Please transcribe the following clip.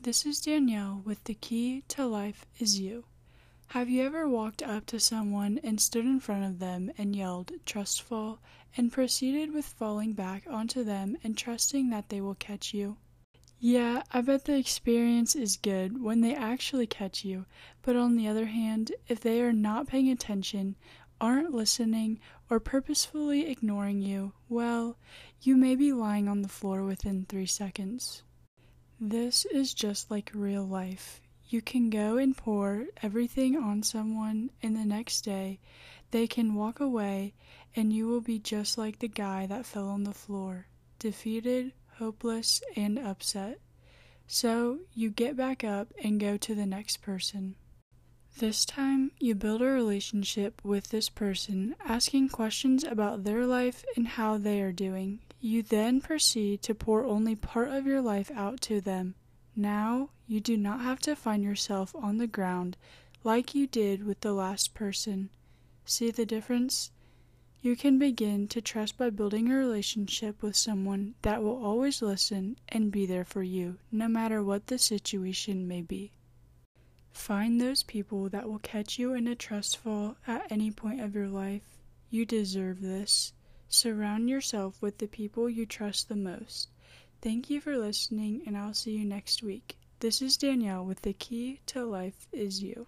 This is Danielle with The Key to Life is You. Have you ever walked up to someone and stood in front of them and yelled, trust fall, and proceeded with falling back onto them and trusting that they will catch you? Yeah, I bet the experience is good when they actually catch you, but on the other hand, if they are not paying attention, aren't listening, or purposefully ignoring you, well, you may be lying on the floor within three seconds. This is just like real life. You can go and pour everything on someone, and the next day they can walk away, and you will be just like the guy that fell on the floor, defeated, hopeless, and upset. So you get back up and go to the next person. This time, you build a relationship with this person, asking questions about their life and how they are doing. You then proceed to pour only part of your life out to them. Now, you do not have to find yourself on the ground like you did with the last person. See the difference? You can begin to trust by building a relationship with someone that will always listen and be there for you, no matter what the situation may be. Find those people that will catch you in a trust fall at any point of your life. You deserve this. Surround yourself with the people you trust the most. Thank you for listening, and I'll see you next week. This is Danielle with The Key to Life is You.